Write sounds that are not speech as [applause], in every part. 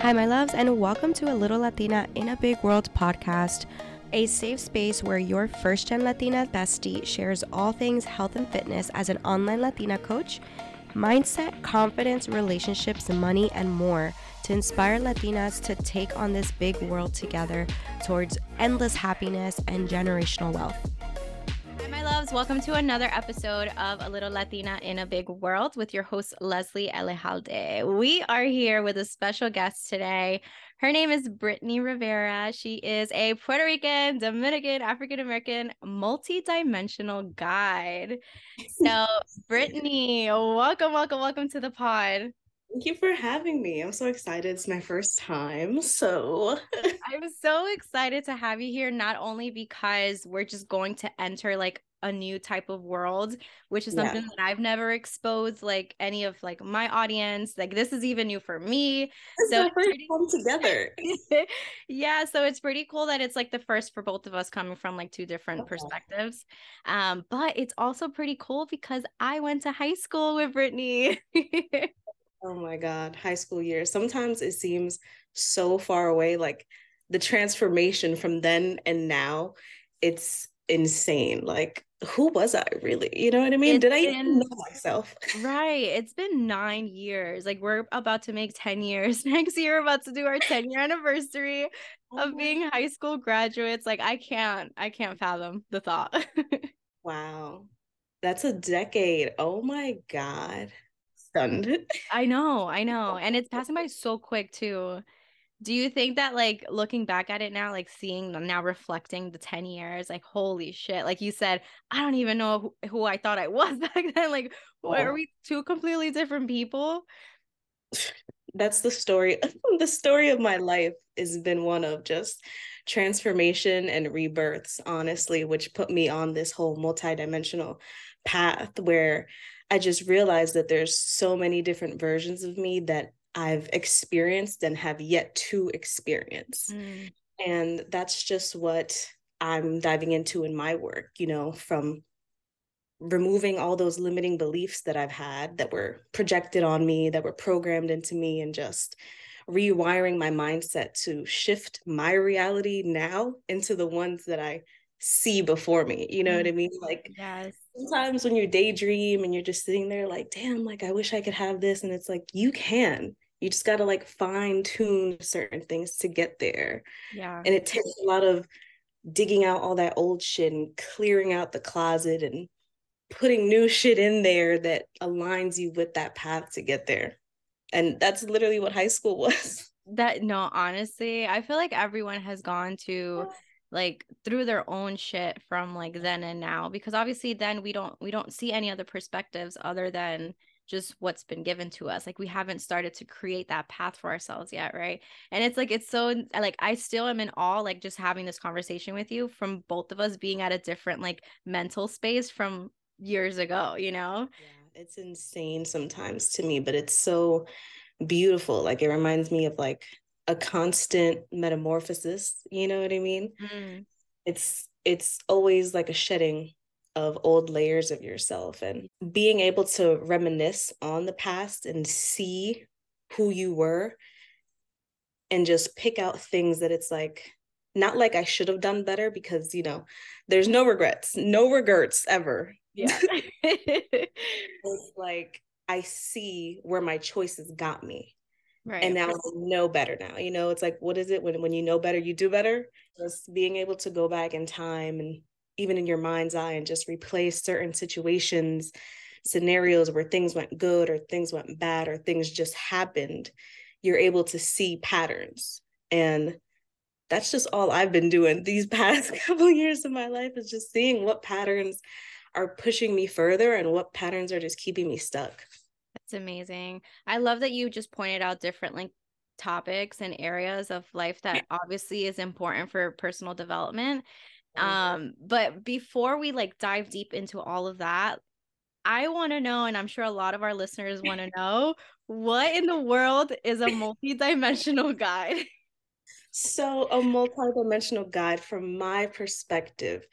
Hi, my loves, and welcome to a Little Latina in a Big World podcast, a safe space where your first gen Latina bestie shares all things health and fitness as an online Latina coach, mindset, confidence, relationships, money, and more to inspire Latinas to take on this big world together towards endless happiness and generational wealth loves. Welcome to another episode of A Little Latina in a Big World with your host, Lesley Elejalde. We are here with a special guest today. Her name is Brittany Rivera. She is a Puerto Rican, Dominican, African American, multi-dimensional guide. So, [laughs] Brittany, welcome, welcome, welcome to the pod. Thank you for having me. I'm so excited. It's my first time. So [laughs] I'm so excited to have you here, not only because we're just going to enter like a new type of world which is something yeah. that i've never exposed like any of like my audience like this is even new for me. It's so pretty come together. [laughs] Yeah so it's pretty cool that it's like the first for both of us coming from like two different okay. perspectives. Um but it's also pretty cool because i went to high school with brittany. [laughs] Oh my god high school years sometimes it seems so far away like the transformation from then and now it's insane like who was I really? You know what I mean? It's Did I even know myself? right. It's been nine years. Like we're about to make 10 years. [laughs] Next year, we're about to do our 10 year anniversary [laughs] of oh being high school graduates. Like I can't, I can't fathom the thought. [laughs] wow. That's a decade. Oh my God. Stunned. I know, I know. And it's passing by so quick too do you think that like looking back at it now like seeing now reflecting the 10 years like holy shit like you said i don't even know who, who i thought i was [laughs] back then like oh. are we two completely different people that's the story [laughs] the story of my life has been one of just transformation and rebirths honestly which put me on this whole multidimensional path where i just realized that there's so many different versions of me that I've experienced and have yet to experience. Mm. And that's just what I'm diving into in my work, you know, from removing all those limiting beliefs that I've had that were projected on me, that were programmed into me, and just rewiring my mindset to shift my reality now into the ones that I see before me. You know what I mm-hmm. mean? Like, yes. Sometimes when you daydream and you're just sitting there, like, damn, like, I wish I could have this. And it's like, you can you just got to like fine tune certain things to get there yeah and it takes a lot of digging out all that old shit and clearing out the closet and putting new shit in there that aligns you with that path to get there and that's literally what high school [laughs] was that no honestly i feel like everyone has gone to like through their own shit from like then and now because obviously then we don't we don't see any other perspectives other than just what's been given to us. Like we haven't started to create that path for ourselves yet right? And it's like it's so like i still am in awe like just having this conversation with you from both of us being at a different like mental space from years ago you know? Yeah it's insane sometimes to me but it's so beautiful. Like it reminds me of like a constant metamorphosis you know what i mean? Mm. it's it's always like a shedding of old layers of yourself and being able to reminisce on the past and see who you were and just pick out things that it's like not like I should have done better because you know there's no regrets no regrets ever. Yeah. [laughs] It's like I see where my choices got me Right. And now I know better now. You know, it's like, what is it when when you know better, you do better? Just being able to go back in time and even in your mind's eye and just replace certain situations scenarios where things went good or things went bad or things just happened you're able to see patterns and that's just all i've been doing these [laughs] past couple years of my life is just seeing what patterns are pushing me further and what patterns are just keeping me stuck that's amazing. I love that you just pointed out different like topics and areas of life that obviously is important for personal development. Um but before we like dive deep into all of that i want to know and i'm sure a lot of our listeners want to [laughs] know what in the world is a multi-dimensional guide? So a multi-dimensional guide from my perspective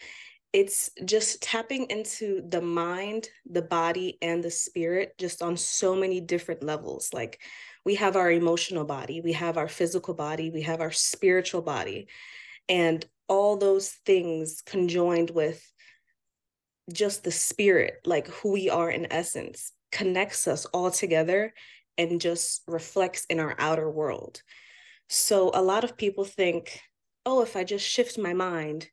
it's just tapping into the mind, the body, and the spirit just on so many different levels. Like we have our emotional body, we have our physical body, we have our spiritual body. And all those things conjoined with just the spirit, like who we are in essence, connects us all together and just reflects in our outer world. So a lot of people think, oh, if I just shift my mind,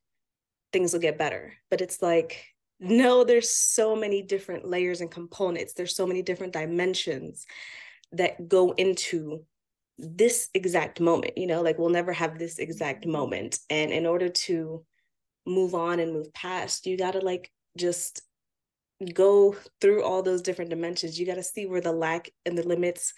things will get better. But it's like, no, there's so many different layers and components. There's so many different dimensions that go into this exact moment. You know, like we'll never have this exact mm-hmm. moment. And in order to move on and move past, you got to like just go through all those different dimensions. You got to see where the lack and the limits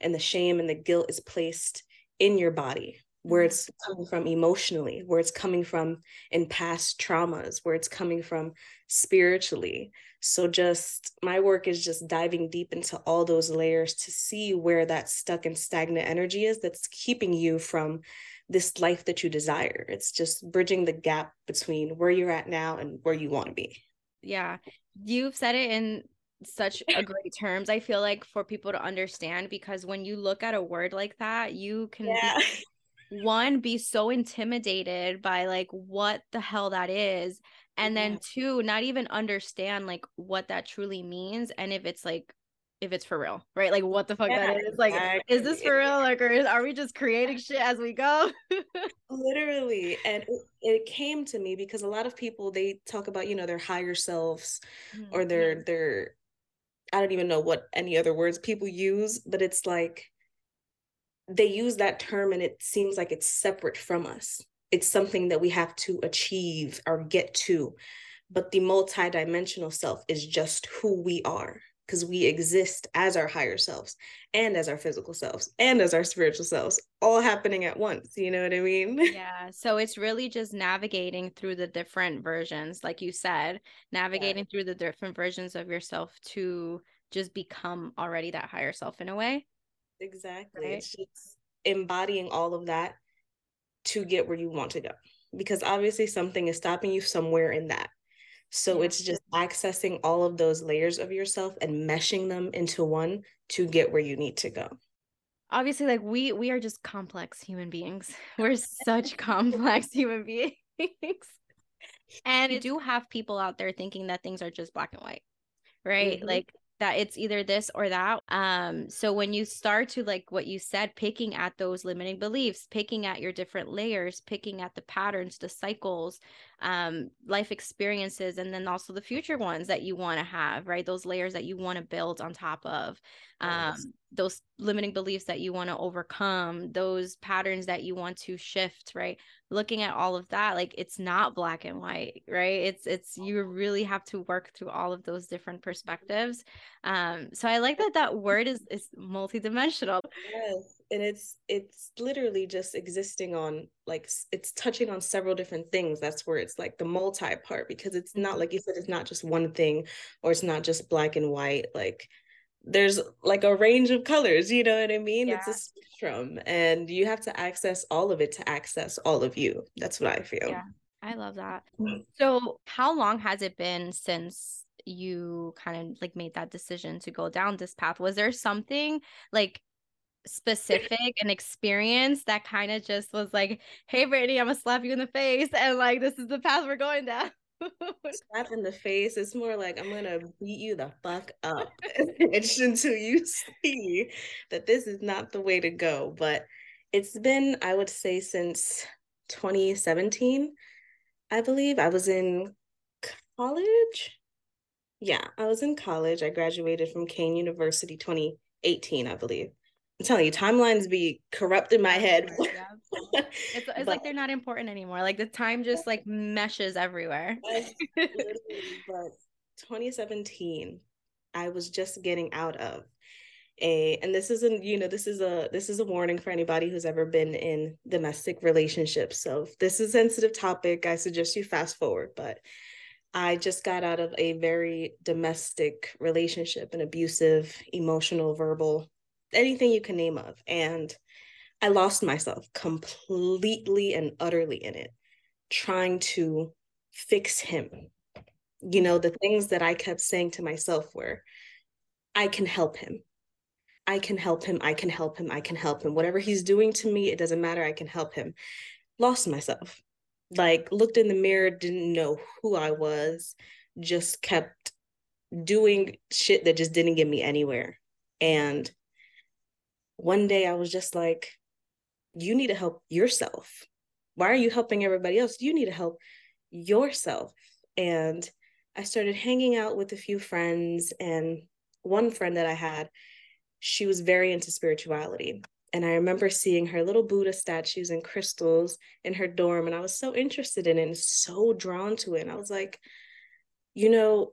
and the shame and the guilt is placed in your body where mm-hmm. it's coming from emotionally, where it's coming from in past traumas, where it's coming from spiritually. So, just my work is just diving deep into all those layers to see where that stuck and stagnant energy is that's keeping you from this life that you desire. It's just bridging the gap between where you're at now and where you want to be. Yeah. You've said it in such a great terms i feel like for people to understand because when you look at a word like that you can yeah. [laughs] one be so intimidated by like what the hell that is and yeah. then two not even understand like what that truly means and if it's like if it's for real right like what the fuck yeah, that is like exactly. is this for real like or is, are we just creating shit as we go [laughs] literally and it, it, came to me because a lot of people they talk about you know their higher selves mm-hmm. or their their i don't even know what any other words people use but it's like they use that term and it seems like it's separate from us. It's something that we have to achieve or get to. But the multidimensional self is just who we are because we exist as our higher selves and as our physical selves and as our spiritual selves, all happening at once. You know what I mean? [laughs] Yeah. So it's really just navigating through the different versions, like you said, navigating yeah. through the different versions of yourself to just become already that higher self in a way. Exactly. Right? It's just embodying all of that to get where you want to go. Because obviously something is stopping you somewhere in that. So it's just accessing all of those layers of yourself and meshing them into one to get where you need to go. Obviously like we we are just complex human beings. [laughs] We're such complex human beings. [laughs] and you do have people out there thinking that things are just black and white. Right? Mm-hmm. Like that it's either this or that um so when you start to like what you said picking at those limiting beliefs picking at your different layers picking at the patterns the cycles um life experiences and then also the future ones that you want to have right? Those layers that you want to build on top of um those limiting beliefs that you want to overcome those patterns that you want to shift right? Looking at all of that like it's not black and white right? It's it's you really have to work through all of those different perspectives. Um so i like that that word is is multidimensional. Yes and it's it's literally just existing on like it's touching on several different things that's where it's like the multi part because it's not mm-hmm. like you said it's not just one thing or it's not just black and white like there's like a range of colors, you know what I mean? Yeah. It's a spectrum and you have to access all of it to access all of you. That's what I feel. Yeah. I love that. Mm-hmm. So, how long has it been since you kind of like made that decision to go down this path? Was there something like specific and experience that kind of just was like, "Hey, Brittany, I'm gonna slap you in the face," and like, this is the path we're going down? [laughs] slap in the face. It's more like I'm gonna beat you the fuck up [laughs] [laughs] until you see that this is not the way to go. But it's been, I would say, since 2017, I believe. I was in college. Yeah, I was in college. I graduated from Kean University 2018, I believe. I'm telling you, timelines be corrupt in my head. it's, it's but, like they're not important anymore. Like the time just like meshes everywhere. [laughs] but 2017, I was just getting out of a and this isn't you know this is a this is a warning for anybody who's ever been in domestic relationships so if this is a sensitive topic i suggest you fast forward but i just got out of a very domestic relationship an abusive emotional verbal anything you can name of. And I lost myself completely and utterly in it, trying to fix him. You know, the things that I kept saying to myself were, I can help him. I can help him. I can help him. I can help him. Whatever he's doing to me, it doesn't matter. I can help him. Lost myself. Like, looked in the mirror, didn't know who I was, just kept doing shit that just didn't get me anywhere. And one day I was just like, you need to help yourself. Why are you helping everybody else? You need to help yourself. And I started hanging out with a few friends, and one friend that I had, she was very into spirituality. And I remember seeing her little Buddha statues and crystals in her dorm, and I was so interested in it and so drawn to it. And I was like, you know,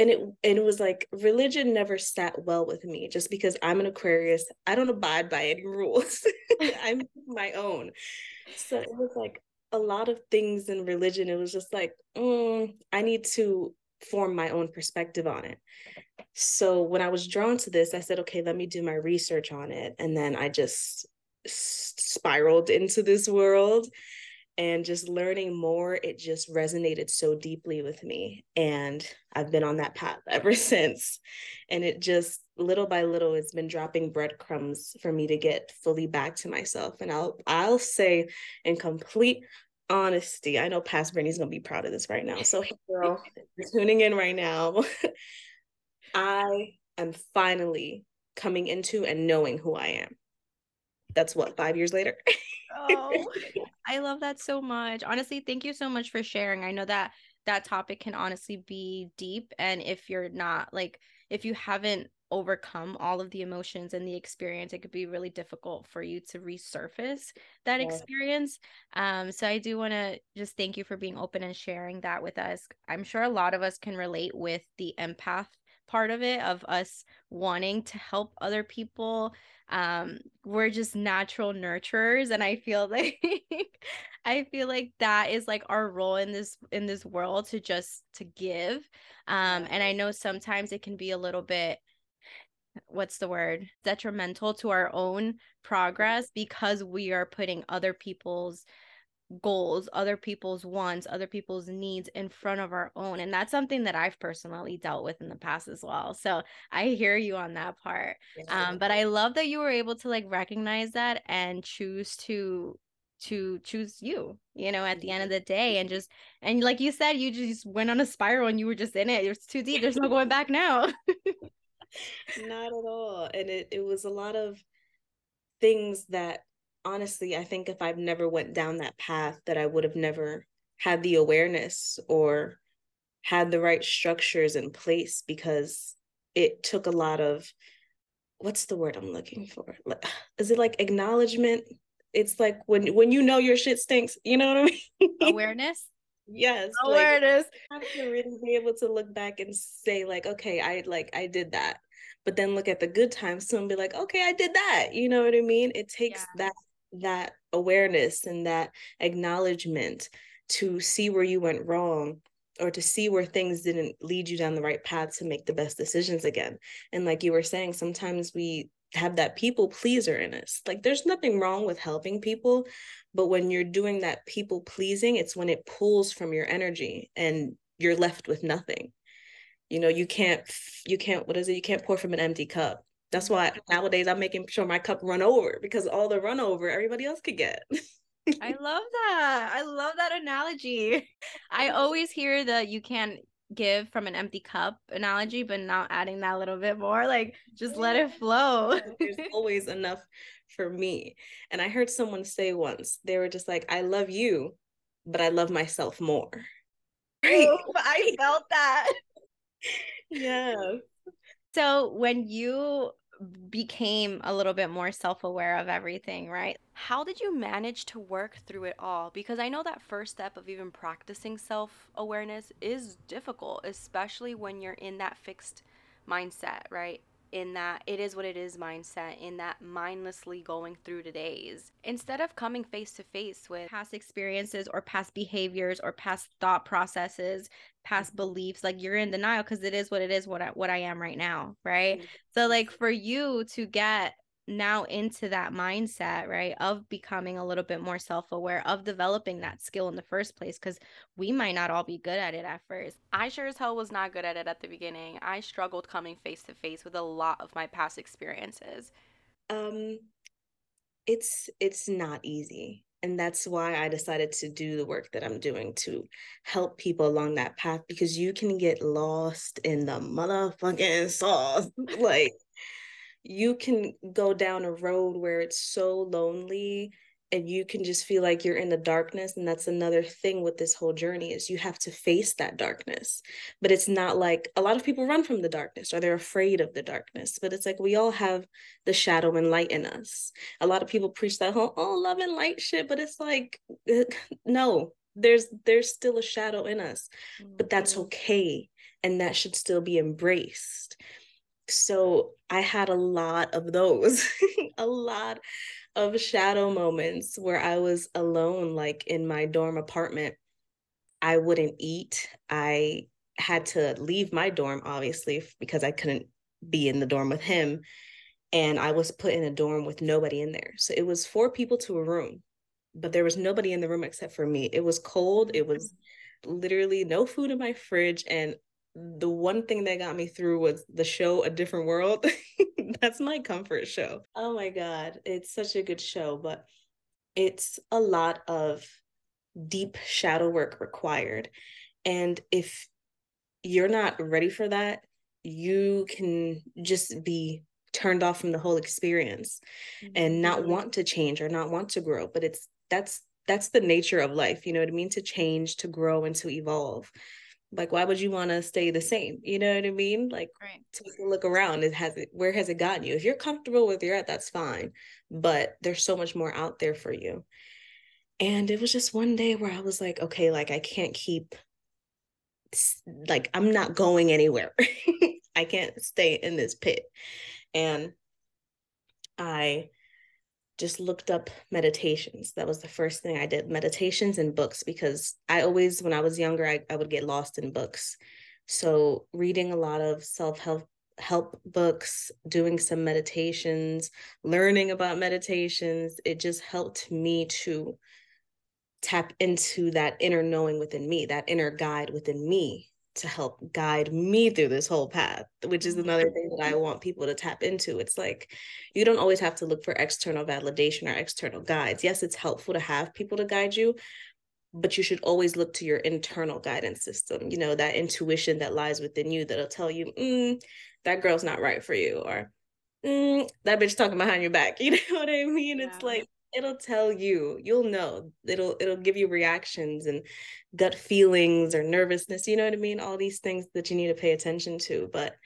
and it and it was like religion never sat well with me just because I'm an Aquarius. I don't abide by any rules. [laughs] I'm my own. So it was like a lot of things in religion. It was just like, mm, I need to form my own perspective on it. So when I was drawn to this, I said, okay, let me do my research on it. And then I just spiraled into this world and just learning more it just resonated so deeply with me and i've been on that path [laughs] ever since. And it just little by little it's been dropping breadcrumbs for me to get fully back to myself. And i'll i'll say in complete honesty i know past Brittany's gonna be proud of this right now. So hey girl [laughs] you're tuning in right now [laughs] i am finally coming into and knowing who i am that's what five years later? Oh [laughs] i love that so much. Honestly thank you so much for sharing. I know that that topic can honestly be deep and if you're not like if you haven't overcome all of the emotions and the experience it could be really difficult for you to resurface that yeah. experience. Um so i do want to just thank you for being open and sharing that with us. I'm sure a lot of us can relate with the empath part of it of us wanting to help other people um we're just natural nurturers and i feel [laughs] like i feel like that is like our role in this in this world to just to give um and i know sometimes it can be a little bit what's the word detrimental to our own progress because we are putting other people's goals, other people's wants, other people's needs in front of our own. And that's something that I've personally dealt with in the past as well. So I hear you on that part. Um, but I love that you were able to like recognize that and choose to to choose you you know at the end of the day and just and like you said you just went on a spiral and you were just in it it's too deep there's no going back now not at all and it, it was a lot of things that honestly, I think if I've never went down that path, that I would have never had the awareness or had the right structures in place because it took a lot of what's the word I'm looking for? [sighs] Is it like acknowledgement? It's like when when you know your shit stinks, you know what I mean? [laughs] Awareness. yes. Awareness. Like, have to really be able to look back and say, like, okay, I like I did that. But then look at the good times too and be like, okay, I did that. You know what I mean? It takes yeah. that that awareness and that acknowledgement to see where you went wrong or to see where things didn't lead you down the right path to make the best decisions again. And like you were saying, sometimes we have that people pleaser in us. Like there's nothing wrong with helping people, but when you're doing that people pleasing, it's when it pulls from your energy and you're left with nothing. You know, you can't you can't what is it? You can't pour from an empty cup. That's why nowadays I'm making sure my cup run over because all the run over everybody else could get. I love that. I love that analogy. I always hear that you can't give from an empty cup analogy, but now adding that little bit more, like just let it flow. There's always enough for me. And I heard someone say once, they were just like, I love you, but I love myself more. [laughs] Right. I felt that. [laughs] yeah. So when you became a little bit more self aware of everything, right? How did you manage to work through it all? Because I know that first step of even practicing self awareness is difficult, especially when you're in that fixed mindset, right? In that it is what it is mindset, in that mindlessly going through the days. Instead of coming face to face with past experiences or past behaviors or past thought processes, past beliefs, like you're in denial because it is what it is, what I, what I am right now, right? Mm-hmm. So like for you to get now into that mindset, right, of becoming a little bit more self aware, of developing that skill in the first place, because we might not all be good at it at first. I sure as hell was not good at it at the beginning. I struggled coming face to face with a lot of my past experiences. Um, it's it's not easy and that's why i decided to do the work that i'm doing to help people along that path because you can get lost in the motherfucking sauce [laughs] like you can go down a road where it's so lonely and you can just feel like you're in the darkness and that's another thing with this whole journey is you have to face that darkness. But it's not like a lot of people run from the darkness or they're afraid of the darkness but it's like we all have the shadow and light in us. A lot of people preach that whole oh love and light shit but it's like [laughs] no there's there's still a shadow in us but that's mm-hmm. okay and that should still be embraced so i had a lot of those [laughs] a lot of shadow moments where I was alone, like in my dorm apartment. I wouldn't eat. I had to leave my dorm, obviously, because I couldn't be in the dorm with him. And I was put in a dorm with nobody in there. So it was four people to a room, but there was nobody in the room except for me. It was cold. It was literally no food in my fridge. And the one thing that got me through was the show A Different World. [laughs] That's my comfort show. Oh my God. It's such a good show, but it's a lot of deep shadow work required. And if you're not ready for that, you can just be turned off from the whole experience mm-hmm. and not want to change or not want to grow. But it's that's that's the nature of life, you know what I mean? To change, to grow, and to evolve like why would you want to stay the same? You know what i mean? Like right. to look around it has it where has it gotten you? If you're comfortable with your at that's fine but there's so much more out there for you. And it was just one day where i was like okay like i can't keep like i'm not going anywhere. [laughs] I can't stay in this pit. And i just looked up meditations. That was the first thing I did meditations and books because I always, when I was younger, I, I would get lost in books. So, reading a lot of self help help books, doing some meditations, learning about meditations, it just helped me to tap into that inner knowing within me, that inner guide within me to help guide me through this whole path, which is another mm-hmm. thing that I want people to tap into. It's like you don't always have to look for external validation or external guides. Yes, it's helpful to have people to guide you, but you should always look to your internal guidance system, you know, that intuition that lies within you that'll tell you, mm, that girl's not right for you, or mm, that bitch talking behind your back. [laughs] You know what I mean? Yeah. It's like, it'll tell you you'll know it'll it'll give you reactions and gut feelings or nervousness you know what i mean all these things that you need to pay attention to but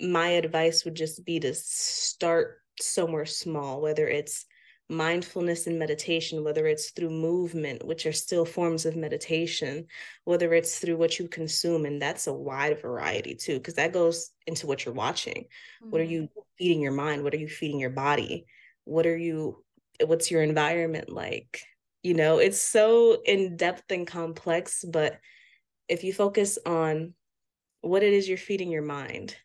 my advice would just be to start somewhere small whether it's mindfulness and meditation whether it's through movement which are still forms of meditation whether it's through what you consume and that's a wide variety too because that goes into what you're watching mm-hmm. what are you mm-hmm. feeding your mind what are you feeding your body what are you what's your environment like? You know it's so in depth and complex but if you focus on what it is you're feeding your mind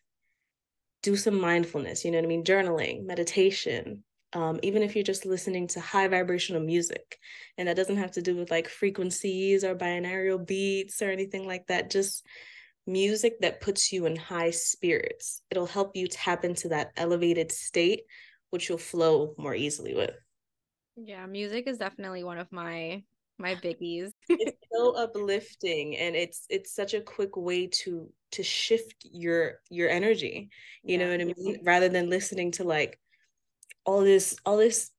do some mindfulness you know what i mean? Journaling meditation um, even if you're just listening to high vibrational music and that doesn't have to do with like frequencies or binaural beats or anything like that just music that puts you in high spirits. It'll help you tap into that elevated state which you'll flow more easily with yeah, music is definitely one of my my [sighs] biggies. it's so uplifting and it's it's such a quick way to to shift your your energy. You yeah. know what I mean? Rather than listening to like all this all this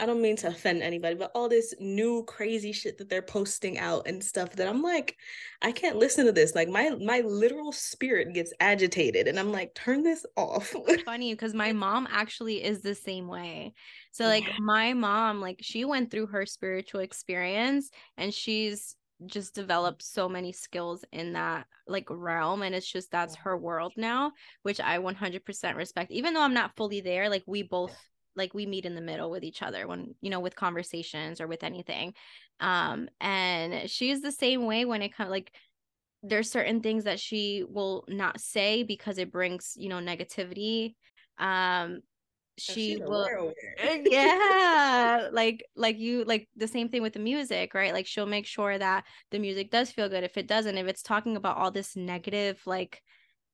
I don't mean to offend anybody, but all this new crazy shit that they're posting out and stuff that I'm like, I can't listen to this. Like my my literal spirit gets agitated and I'm like, turn this off. [laughs] funny because my mom actually is the same way. So like yeah. my mom, like she went through her spiritual experience and she's just developed so many skills in that like realm and it's just that's her world now which i 100% respect even though i'm not fully there like we both like we meet in the middle with each other when you know with conversations or with anything um and she's the same way when it comes like there's certain things that she will not say because it brings you know negativity um she will [laughs] yeah like like you like the same thing with the music right? Like she'll make sure that the music does feel good. If it doesn't if it's talking about all this negative like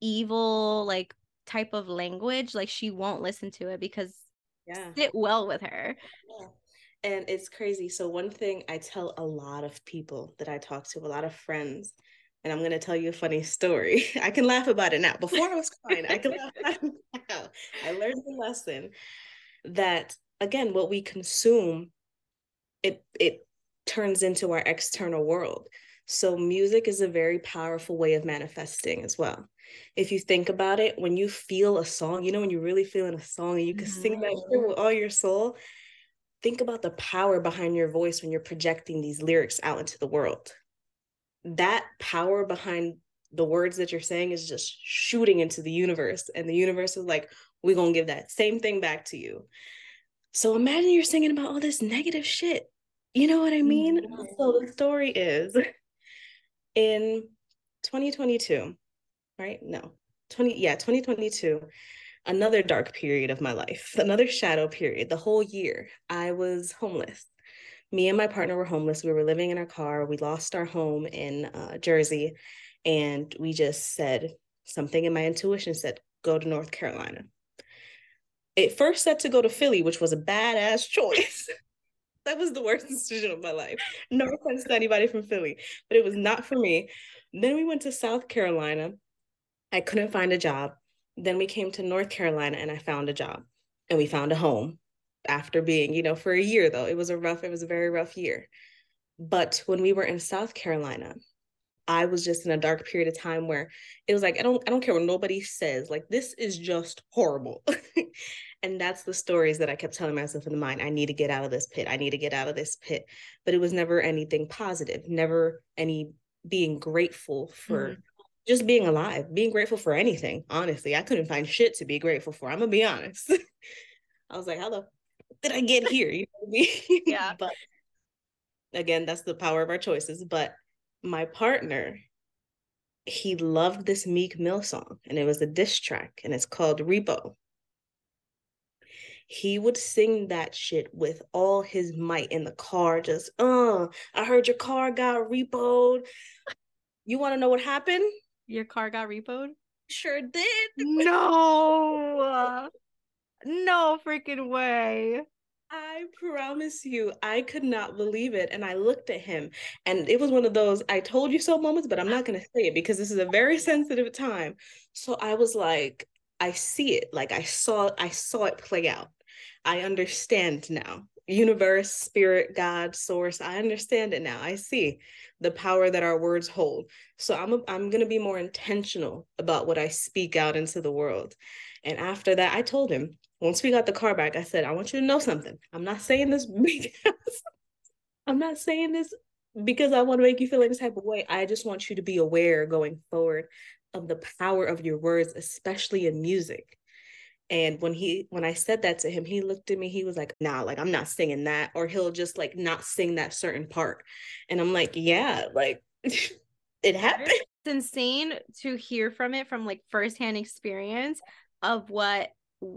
evil like type of language like she won't listen to it because yeah sit well with her yeah. and it's crazy so one thing i tell a lot of people that i talk to a lot of friends and I'm going to tell you a funny story. [laughs] I can laugh about it now. Before I was crying, I can laugh about it now. I learned the lesson that again, what we consume, it it turns into our external world. So music is a very powerful way of manifesting as well. If you think about it, when you feel a song, you know, when you're really feeling a song and you can mm-hmm. sing that mm-hmm. with all your soul, think about the power behind your voice when you're projecting these lyrics out into the world that power behind the words that you're saying is just shooting into the universe and the universe is like we're going to give that same thing back to you so imagine you're singing about all this negative shit you know what i mean mm-hmm. so the story is in 2022 right no 20 yeah 2022 another dark period of my life another shadow period the whole year i was homeless me and my partner were homeless. We were living in our car. We lost our home in uh, Jersey. And we just said something in my intuition said, go to North Carolina. It first said to go to Philly, which was a badass [laughs] choice. That was the worst [laughs] decision of my life. No [laughs] offense to anybody from Philly, but it was not for me. Then we went to South Carolina. I couldn't find a job. Then we came to North Carolina and I found a job and we found a home after being, you know, for a year though. It was a rough, it was a very rough year. But when we were in South Carolina, I was just in a dark period of time where it was like, I don't, I don't care what nobody says. Like, this is just horrible. [laughs] and that's the stories that I kept telling myself in the mind. I need to get out of this pit. I need to get out of this pit. But it was never anything positive, never any being grateful for mm-hmm. just being alive, being grateful for anything. Honestly, I couldn't find shit to be grateful for. I'm gonna be honest. [laughs] I was like, how the did I get here? You know I mean? [laughs] Yeah. but again, that's the power of our choices. But my partner, he loved this Meek Mill song, and it was a diss track, and it's called Repo. He would sing that shit with all his might in the car, just, uh, I heard your car got repoed. You want to know what happened? Your car got repoed? Sure did. No. [laughs] No freaking way. I promise you, I could not believe it. And I looked at him, and it was one of those I told you so moments, but I'm not going to say it because this is a very [laughs] sensitive time. So I was like, I see it. Like I saw, I saw it play out. I understand now. Universe, spirit, God, source. I understand it now. I see the power that our words hold. So I'm a, I'm going to be more intentional about what I speak out into the world. And after that, I told him, once we got the car back, I said, I want you to know something. I'm not saying this [laughs] because I'm not saying this because I want to make you feel any type of way. I just want you to be aware going forward of the power of your words, especially in music. And when he when I said that to him, he looked at me, he was like, nah, like I'm not singing that, or he'll just like not sing that certain part. And I'm like, yeah, like [laughs] it happened. [laughs] It's insane to hear from it from like firsthand experience of what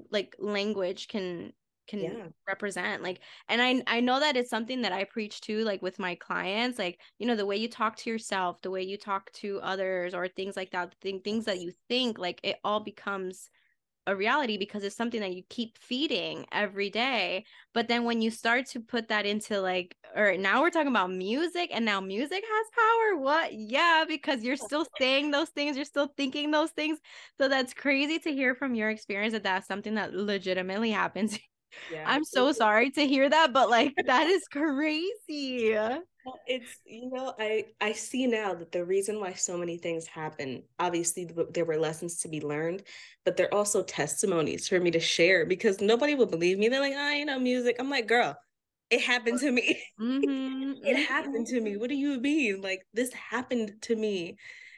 like language can can yeah. represent like and i i know that it's something that i preach to like with my clients like you know the way you talk to yourself the way you talk to others or things like that th- things that you think like it all becomes a reality because it's something that you keep feeding every day. But then when you start to put that into like or now we're talking about music and now music has power. What? Yeah because you're still saying those things you're still thinking those things. So that's crazy to hear from your experience that that's something that legitimately happens yeah. i'm so sorry to hear that but like that is crazy. It's you know i i see now that the reason why so many things happen obviously there were lessons to be learned but they're also testimonies for me to share because nobody will believe me. They're like oh you know music. I'm like girl it happened to me. Mm-hmm. [laughs] it happened to me. what do you mean? Like this happened to me.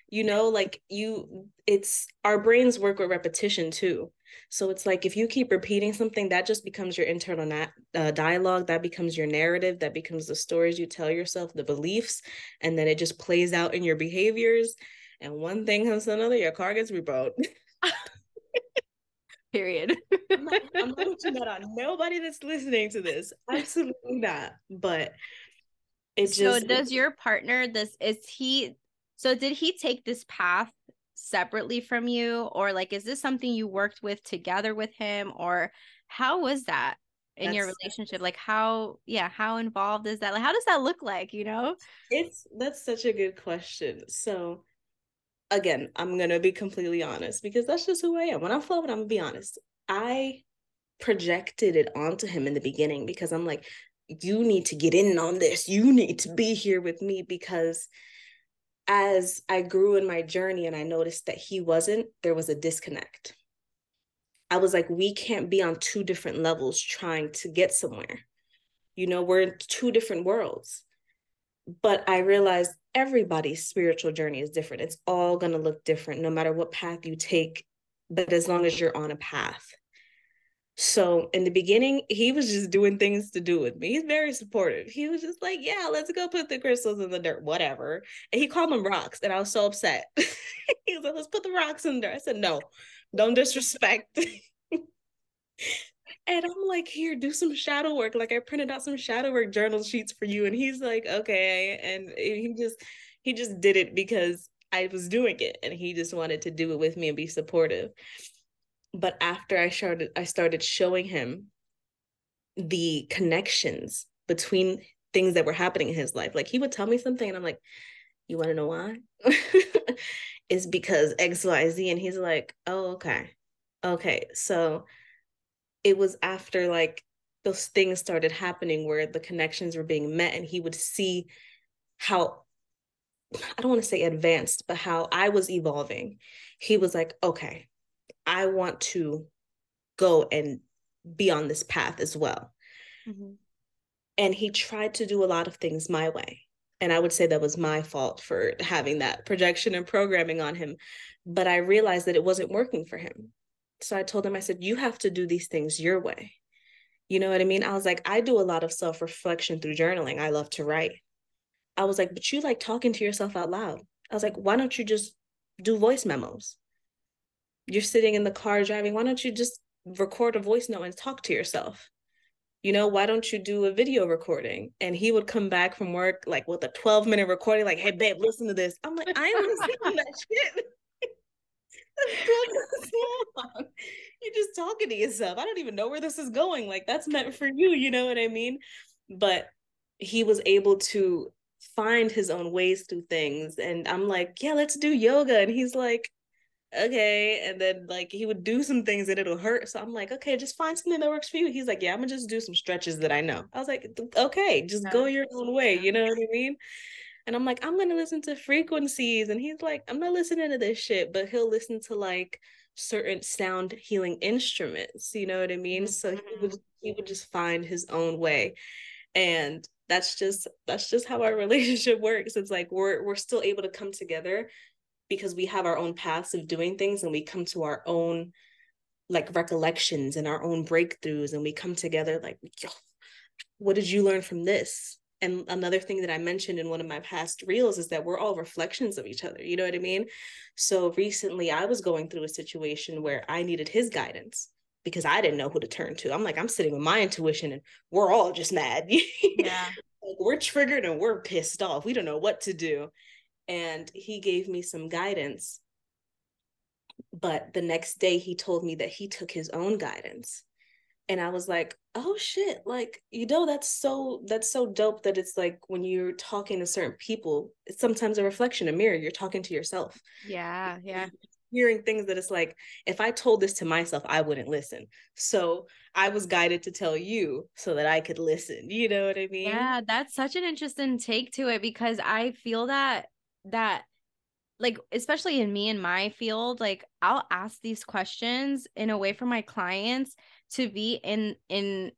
You know like you it's our brains work with repetition too so it's like if you keep repeating something, that just becomes your internal na- uh, dialogue. That becomes your narrative. That becomes the stories you tell yourself, the beliefs, and then it just plays out in your behaviors. And one thing comes to another, your car gets repoed. [laughs] Period. I'm I'm not [laughs] wishing that on nobody that's listening to this. Absolutely not. But it just So does your partner this is he so did he take this path separately from you? Or like is this something you worked with together with him? Or how was that in that's, your relationship? Like how yeah how involved is that? Like how does that look like you know? It's that's such a good question. So again i'm gonna be completely honest because that's just who i am. When i'm flowing i'm gonna be honest. I projected it onto him in the beginning because i'm like you need to get in on this. You need to be here with me because as I grew in my journey and I noticed that he wasn't, there was a disconnect. I was like, we can't be on two different levels trying to get somewhere. You know, we're in two different worlds. But I realized everybody's spiritual journey is different. It's all going to look different no matter what path you take, but as long as you're on a path. So in the beginning, he was just doing things to do with me. He's very supportive. He was just like, "Yeah, let's go put the crystals in the dirt, whatever." And he called them rocks, and I was so upset. [laughs] he was like, "Let's put the rocks in there." I said, "No, don't disrespect." [laughs] and I'm like, "Here, do some shadow work." Like I printed out some shadow work journal sheets for you, and he's like, "Okay," and he just he just did it because I was doing it, and he just wanted to do it with me and be supportive but after I started I started showing him the connections between things that were happening in his life. Like he would tell me something and I'm like, you want to know why? [laughs] it's because XYZ. And he's like, oh, okay. Okay. So it was after like those things started happening where the connections were being met and he would see how I don't want to say advanced, but how I was evolving. He was like, okay, I want to go and be on this path as well. Mm-hmm. And he tried to do a lot of things my way. And I would say that was my fault for having that projection and programming on him. But I realized that it wasn't working for him. So I told him, I said, you have to do these things your way. You know what I mean? I was like, I do a lot of self reflection through journaling. I love to write. I was like, but you like talking to yourself out loud. I was like, why don't you just do voice memos? You're sitting in the car driving why don't you just record a voice note and talk to yourself? You know why don't you do a video recording? And he would come back from work like with a 12 minute recording like hey babe listen to this. I'm like i am listening to that [laughs] shit. [laughs] You're just talking to yourself. I don't even know where this is going. Like that's meant for you you know what i mean? But he was able to find his own ways through things. And i'm like yeah let's do yoga. And he's like okay. And then like he would do some things and it'll hurt. So I'm like, okay, just find something that works for you. He's like, yeah, I'm gonna just do some stretches that I know. I was like, okay, just go your own way. You know what I mean? And I'm like, I'm gonna listen to frequencies. And he's like, I'm not listening to this shit, but he'll listen to like certain sound healing instruments. You know what I mean? Mm-hmm. So he would he would just find his own way. And that's just that's just how our [laughs] relationship works. It's like we're we're still able to come together because we have our own paths of doing things and we come to our own like recollections and our own breakthroughs and we come together like Yo, what did you learn from this? And another thing that i mentioned in one of my past reels is that we're all reflections of each other you know what i mean? So recently i was going through a situation where i needed his guidance because i didn't know who to turn to. I'm like i'm sitting with my intuition and we're all just mad. [laughs] Yeah. Like we're triggered and we're pissed off. We don't know what to do and he gave me some guidance. But the next day he told me that he took his own guidance. And i was like oh shit like you know that's so that's so dope that it's like when you're talking to certain people it's sometimes a reflection a mirror you're talking to yourself. Yeah yeah. Hearing things that it's like if i told this to myself i wouldn't listen. So i was guided to tell you so that i could listen. You know what i mean? Yeah that's such an interesting take to it because i feel that that like especially in me and my field like i'll ask these questions in a way for my clients to be in in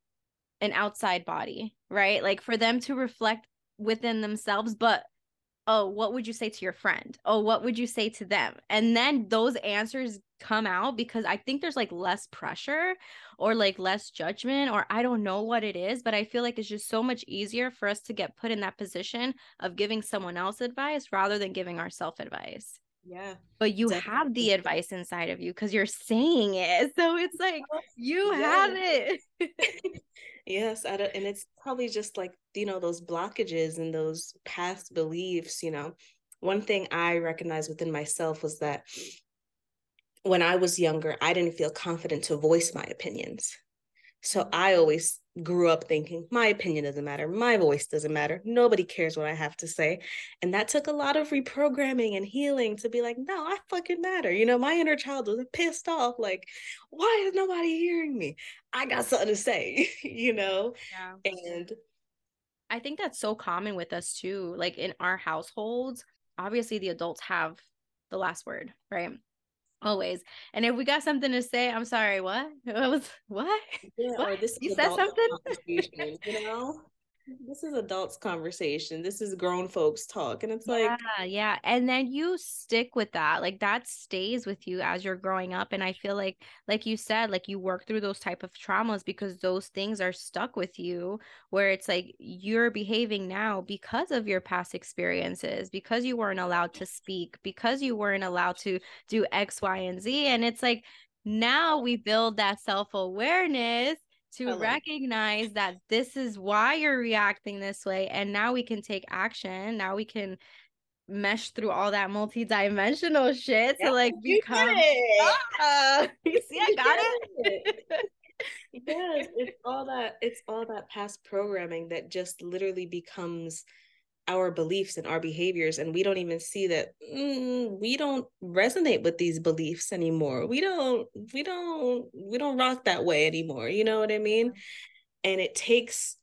an outside body right? Like for them to reflect within themselves but oh what would you say to your friend? Oh what would you say to them? And then those answers come out because i think there's like less pressure or like less judgment or i don't know what it is but i feel like it's just so much easier for us to get put in that position of giving someone else advice rather than giving ourselves advice Yeah. But you definitely. have the advice inside of you because you're saying it. [laughs] So it's like you yeah. have it. [laughs] yes. and it's probably just like, you know, those blockages and those past beliefs, you know. One thing I recognized within myself was that when I was younger, I didn't feel confident to voice my opinions. So I always grew up thinking my opinion doesn't matter, my voice doesn't matter, nobody cares what I have to say. And that took a lot of reprogramming and healing to be like, no, I fucking matter. You know, my inner child was pissed off, like, why is nobody hearing me? I got something to say, [laughs] you know? Yeah. And I think that's so common with us too. Like in our households, obviously the adults have the last word, right? Always. And if we got something to say, I'm sorry, what? [laughs] What was what? Yeah, what? this you said something? you know? This is adults conversation. This is grown folks talk. And it's like yeah yeah. And then you stick with that. Like that stays with you as you're growing up. And i feel like like you said like you work through those type of traumas because those things are stuck with you where it's like you're behaving now because of your past experiences because you weren't allowed to speak because you weren't allowed to do x y and z. And it's like now we build that self-awareness to like recognize it. that this is why you're reacting this way and now we can take action now we can mesh through all that multi-dimensional shit to like become [laughs] uh, [laughs] you see i got it, it. [laughs] yes it's all that it's all that past programming that just literally becomes our beliefs and our behaviors and we don't even see that mm, we don't resonate with these beliefs anymore. We don't we don't we don't rock that way anymore you know what i mean? And it takes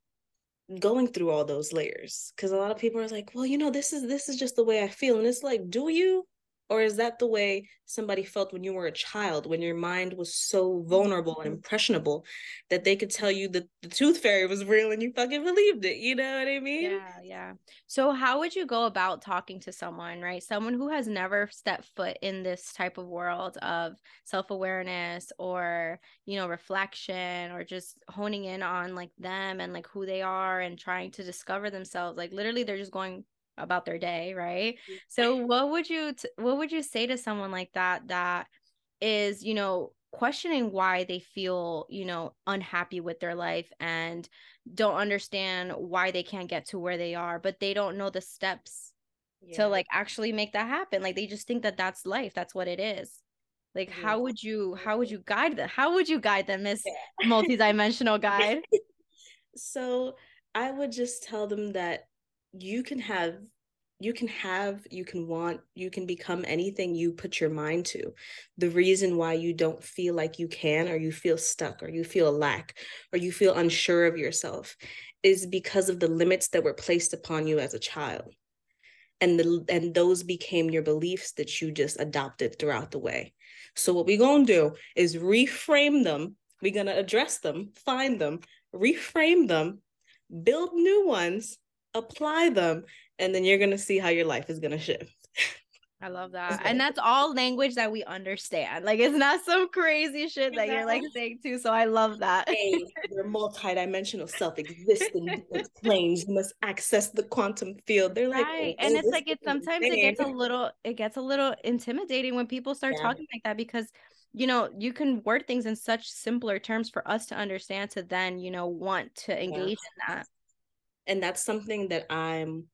going through all those layers because a lot of people are like well you know this is this is just the way i feel and it's like do you or is that the way somebody felt when you were a child, when your mind was so mm-hmm. vulnerable and impressionable that they could tell you that the tooth fairy was real and you fucking believed it? You know what I mean? Yeah, yeah. So, how would you go about talking to someone, right? Someone who has never stepped foot in this type of world of self awareness or, you know, reflection or just honing in on like them and like who they are and trying to discover themselves. Like, literally, they're just going about their day right so what would you t- what would you say to someone like that that is you know questioning why they feel you know unhappy with their life and don't understand why they can't get to where they are but they don't know the steps yeah. to like actually make that happen like they just think that that's life that's what it is like yeah. how would you how would you guide them how would you guide them as yeah. multi-dimensional guide [laughs] so i would just tell them that you can have you can have you can want you can become anything you put your mind to. The reason why you don't feel like you can or you feel stuck or you feel lack or you feel unsure of yourself is because of the limits that were placed upon you as a child. And the and those became your beliefs that you just adopted throughout the way. So what we're going to do is reframe them. We're going to address them find them reframe them build new ones apply them, and then you're going to see how your life is going to shift. I love that. And that's all language that we understand. Like it's not some crazy shit that you're like saying too. So I love that. hey, your multidimensional self exists in different [laughs] planes. You must access the quantum field. They're like right. Oh, and it's like it sometimes it gets a little it gets a little intimidating when people start yeah. talking like that because you know you can word things in such simpler terms for us to understand to then you know want to engage yeah. in that and that's something that i'm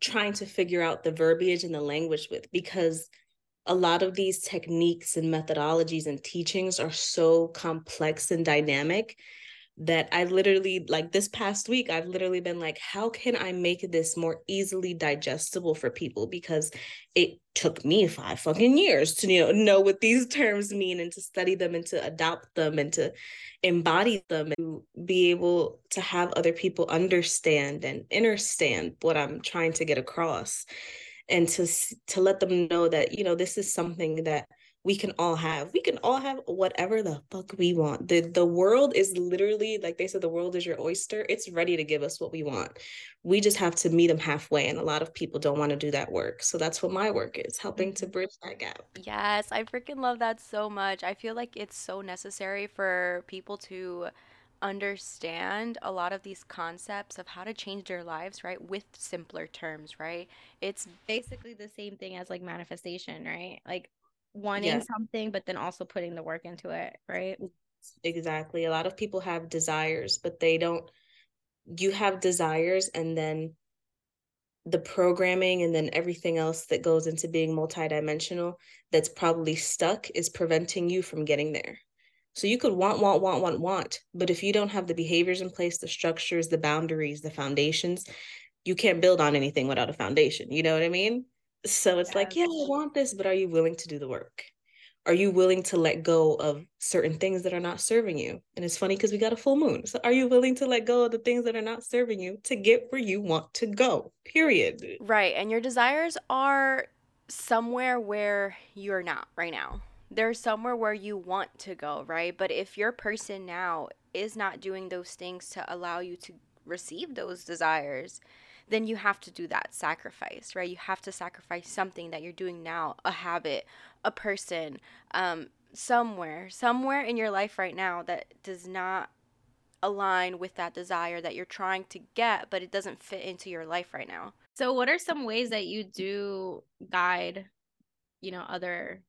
trying to figure out the verbiage and the language with because a lot of these techniques and methodologies and teachings are so complex and dynamic that I literally like this past week I've literally been like how can I make this more easily digestible for people? Because it took me 5 fucking years to you know know what these terms mean and to study them and to adopt them and to embody them and be able to have other people understand and understand what I'm trying to get across and to to let them know that you know this is something that we can all have. We can all have whatever the fuck we want. The the world is literally like they said the world is your oyster. It's ready to give us what we want. We just have to meet them halfway and a lot of people don't want to do that work. So that's what my work is, helping to mm-hmm. bridge that gap. Yes, I freaking love that so much. I feel like it's so necessary for people to understand a lot of these concepts of how to change their lives, right? With simpler terms, right? It's basically the same thing as like manifestation, right? Like wanting yeah. something, but then also putting the work into it, right? Exactly. A lot of people have desires, but they don't, you have desires and then the programming and then everything else that goes into being multidimensional that's probably stuck is preventing you from getting there. So you could want, want, want, want, want, but if you don't have the behaviors in place, the structures, the boundaries, the foundations, you can't build on anything without a foundation. You know what I mean? So it's yes. like, yeah, I want this, but are you willing to do the work? Are you willing to let go of certain things that are not serving you? And it's funny because we got a full moon. So are you willing to let go of the things that are not serving you to get where you want to go? Period. Right. And your desires are somewhere where you're not right now there's somewhere where you want to go, right? But if your person now is not doing those things to allow you to receive those desires, then you have to do that sacrifice, right? You have to sacrifice something that you're doing now, a habit, a person, um, somewhere, somewhere in your life right now that does not align with that desire that you're trying to get, but it doesn't fit into your life right now. So, what are some ways that you do guide, you know, other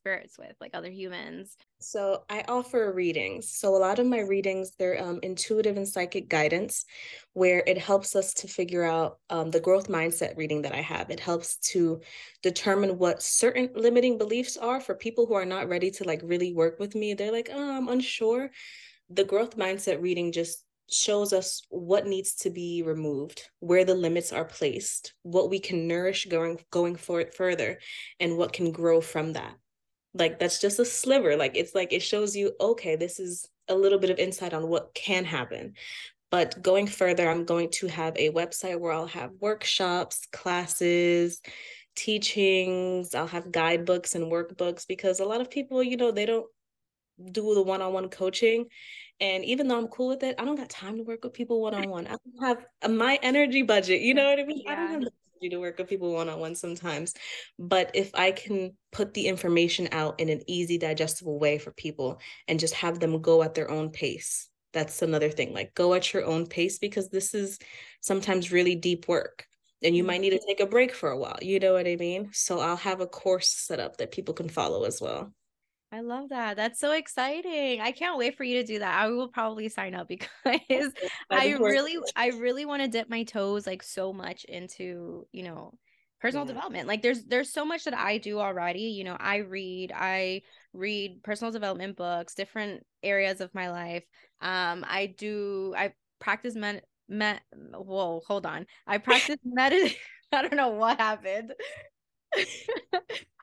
spirits with, like other humans? So I offer readings. So a lot of my readings, they're um, intuitive and psychic guidance, where it helps us to figure out um, the growth mindset reading that I have. It helps to determine what certain limiting beliefs are for people who are not ready to like really work with me. They're like, oh, I'm unsure. The growth mindset reading just shows us what needs to be removed where the limits are placed what we can nourish going going for it further and what can grow from that like that's just a sliver like it's like it shows you okay this is a little bit of insight on what can happen but going further i'm going to have a website where i'll have workshops classes teachings i'll have guidebooks and workbooks because a lot of people you know they don't do the one-on-one coaching and even though I'm cool with it, I don't got time to work with people one on one. I don't have uh, my energy budget. You know what I mean? Yeah. I don't have the to work with people one on one sometimes. But if I can put the information out in an easy, digestible way for people and just have them go at their own pace, that's another thing. Like go at your own pace because this is sometimes really deep work and you might need to mm-hmm. take a break for a while. You know what I mean? So I'll have a course set up that people can follow as well. I love that. That's so exciting. I can't wait for you to do that. I will probably sign up [laughs] because I really I really want to dip my toes like so much into, you know, personal yeah. development. Like there's there's so much that I do already. You know, I read, I read personal development books, different areas of my life. Um I do I practice med met whoa, hold on. I practice [laughs] medit [laughs] I don't know what happened.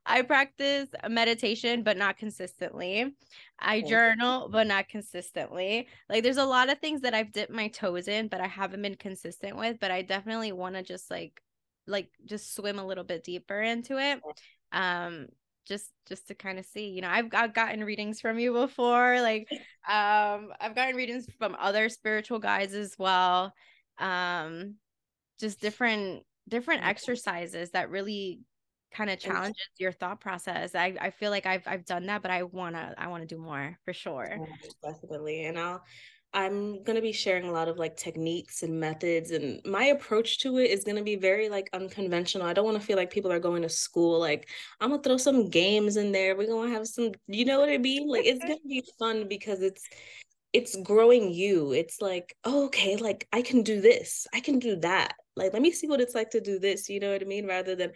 I practice meditation, but not consistently. I journal, but not consistently. Like there's a lot of things that I've dipped my toes in, but I haven't been consistent with. But I definitely want to just like like just swim a little bit deeper into it. Um just just to kind of see you know I've, I've gotten readings from you before like um i've gotten readings from other spiritual guides as well um just different different exercises that really kind of challenges your thought process. I, I feel like I've I've done that, but I wanna I wanna do more for sure. Definitely. And I'll I'm gonna be sharing a lot of like techniques and methods and my approach to it is gonna be very like unconventional. I don't wanna feel like people are going to school. Like I'm gonna throw some games in there. We're gonna have some you know what I mean? Like it's gonna be fun because it's it's growing you. It's like, oh, okay, like I can do this, I can do that. Like, let me see what it's like to do this. You know what I mean? Rather than,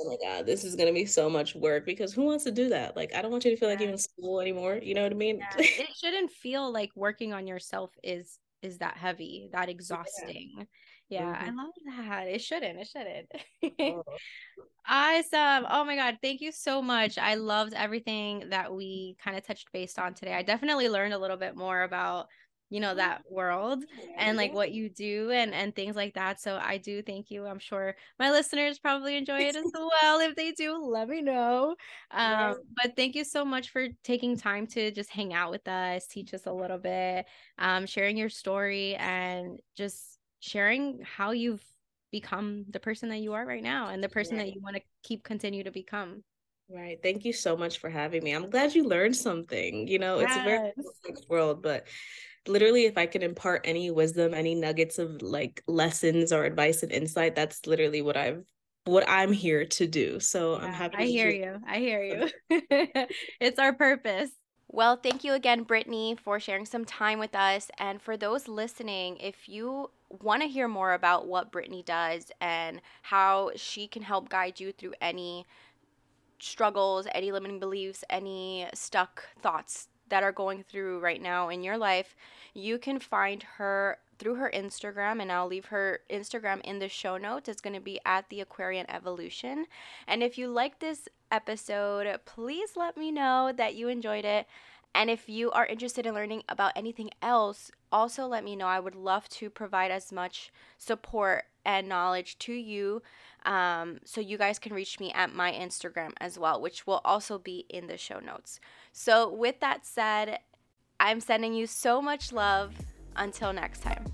oh my God, this is gonna be so much work because who wants to do that? Like, I don't want you to feel yeah. like you're in school anymore. You know what I mean? Yeah. [laughs] it shouldn't feel like working on yourself is is that heavy, that exhausting. Yeah. Yeah, mm-hmm. I love that. It shouldn't. It shouldn't. oh. [laughs] awesome. Oh my God. Thank you so much. I loved everything that we kind of touched based on today. I definitely learned a little bit more about you know that world and like what you do and and things like that so i do thank you i'm sure my listeners probably enjoy it as [laughs] well if they do let me know um but thank you so much for taking time to just hang out with us teach us a little bit um sharing your story and just sharing how you've become the person that you are right now and the person that you want to keep continue to become. Right. Thank you so much for having me. I'm glad you learned something. You know, yes. it's a very complex world, but literally if I can impart any wisdom, any nuggets of like lessons or advice and insight, that's literally what I've what I'm here to do. So yeah, I'm happy. I hear you. I hear [laughs] you. [laughs] it's our purpose. Well, thank you again, Brittany, for sharing some time with us. And for those listening, if you want to hear more about what Brittany does and how she can help guide you through any struggles, any limiting beliefs, any stuck thoughts that are going through right now in your life, you can find her through her Instagram, and I'll leave her Instagram in the show notes. It's going to be at the Aquarian Evolution. And if you like this episode, please let me know that you enjoyed it. And if you are interested in learning about anything else, also let me know. I would love to provide as much support and knowledge to you um, so you guys can reach me at my Instagram as well, which will also be in the show notes. So, with that said, I'm sending you so much love. Until next time.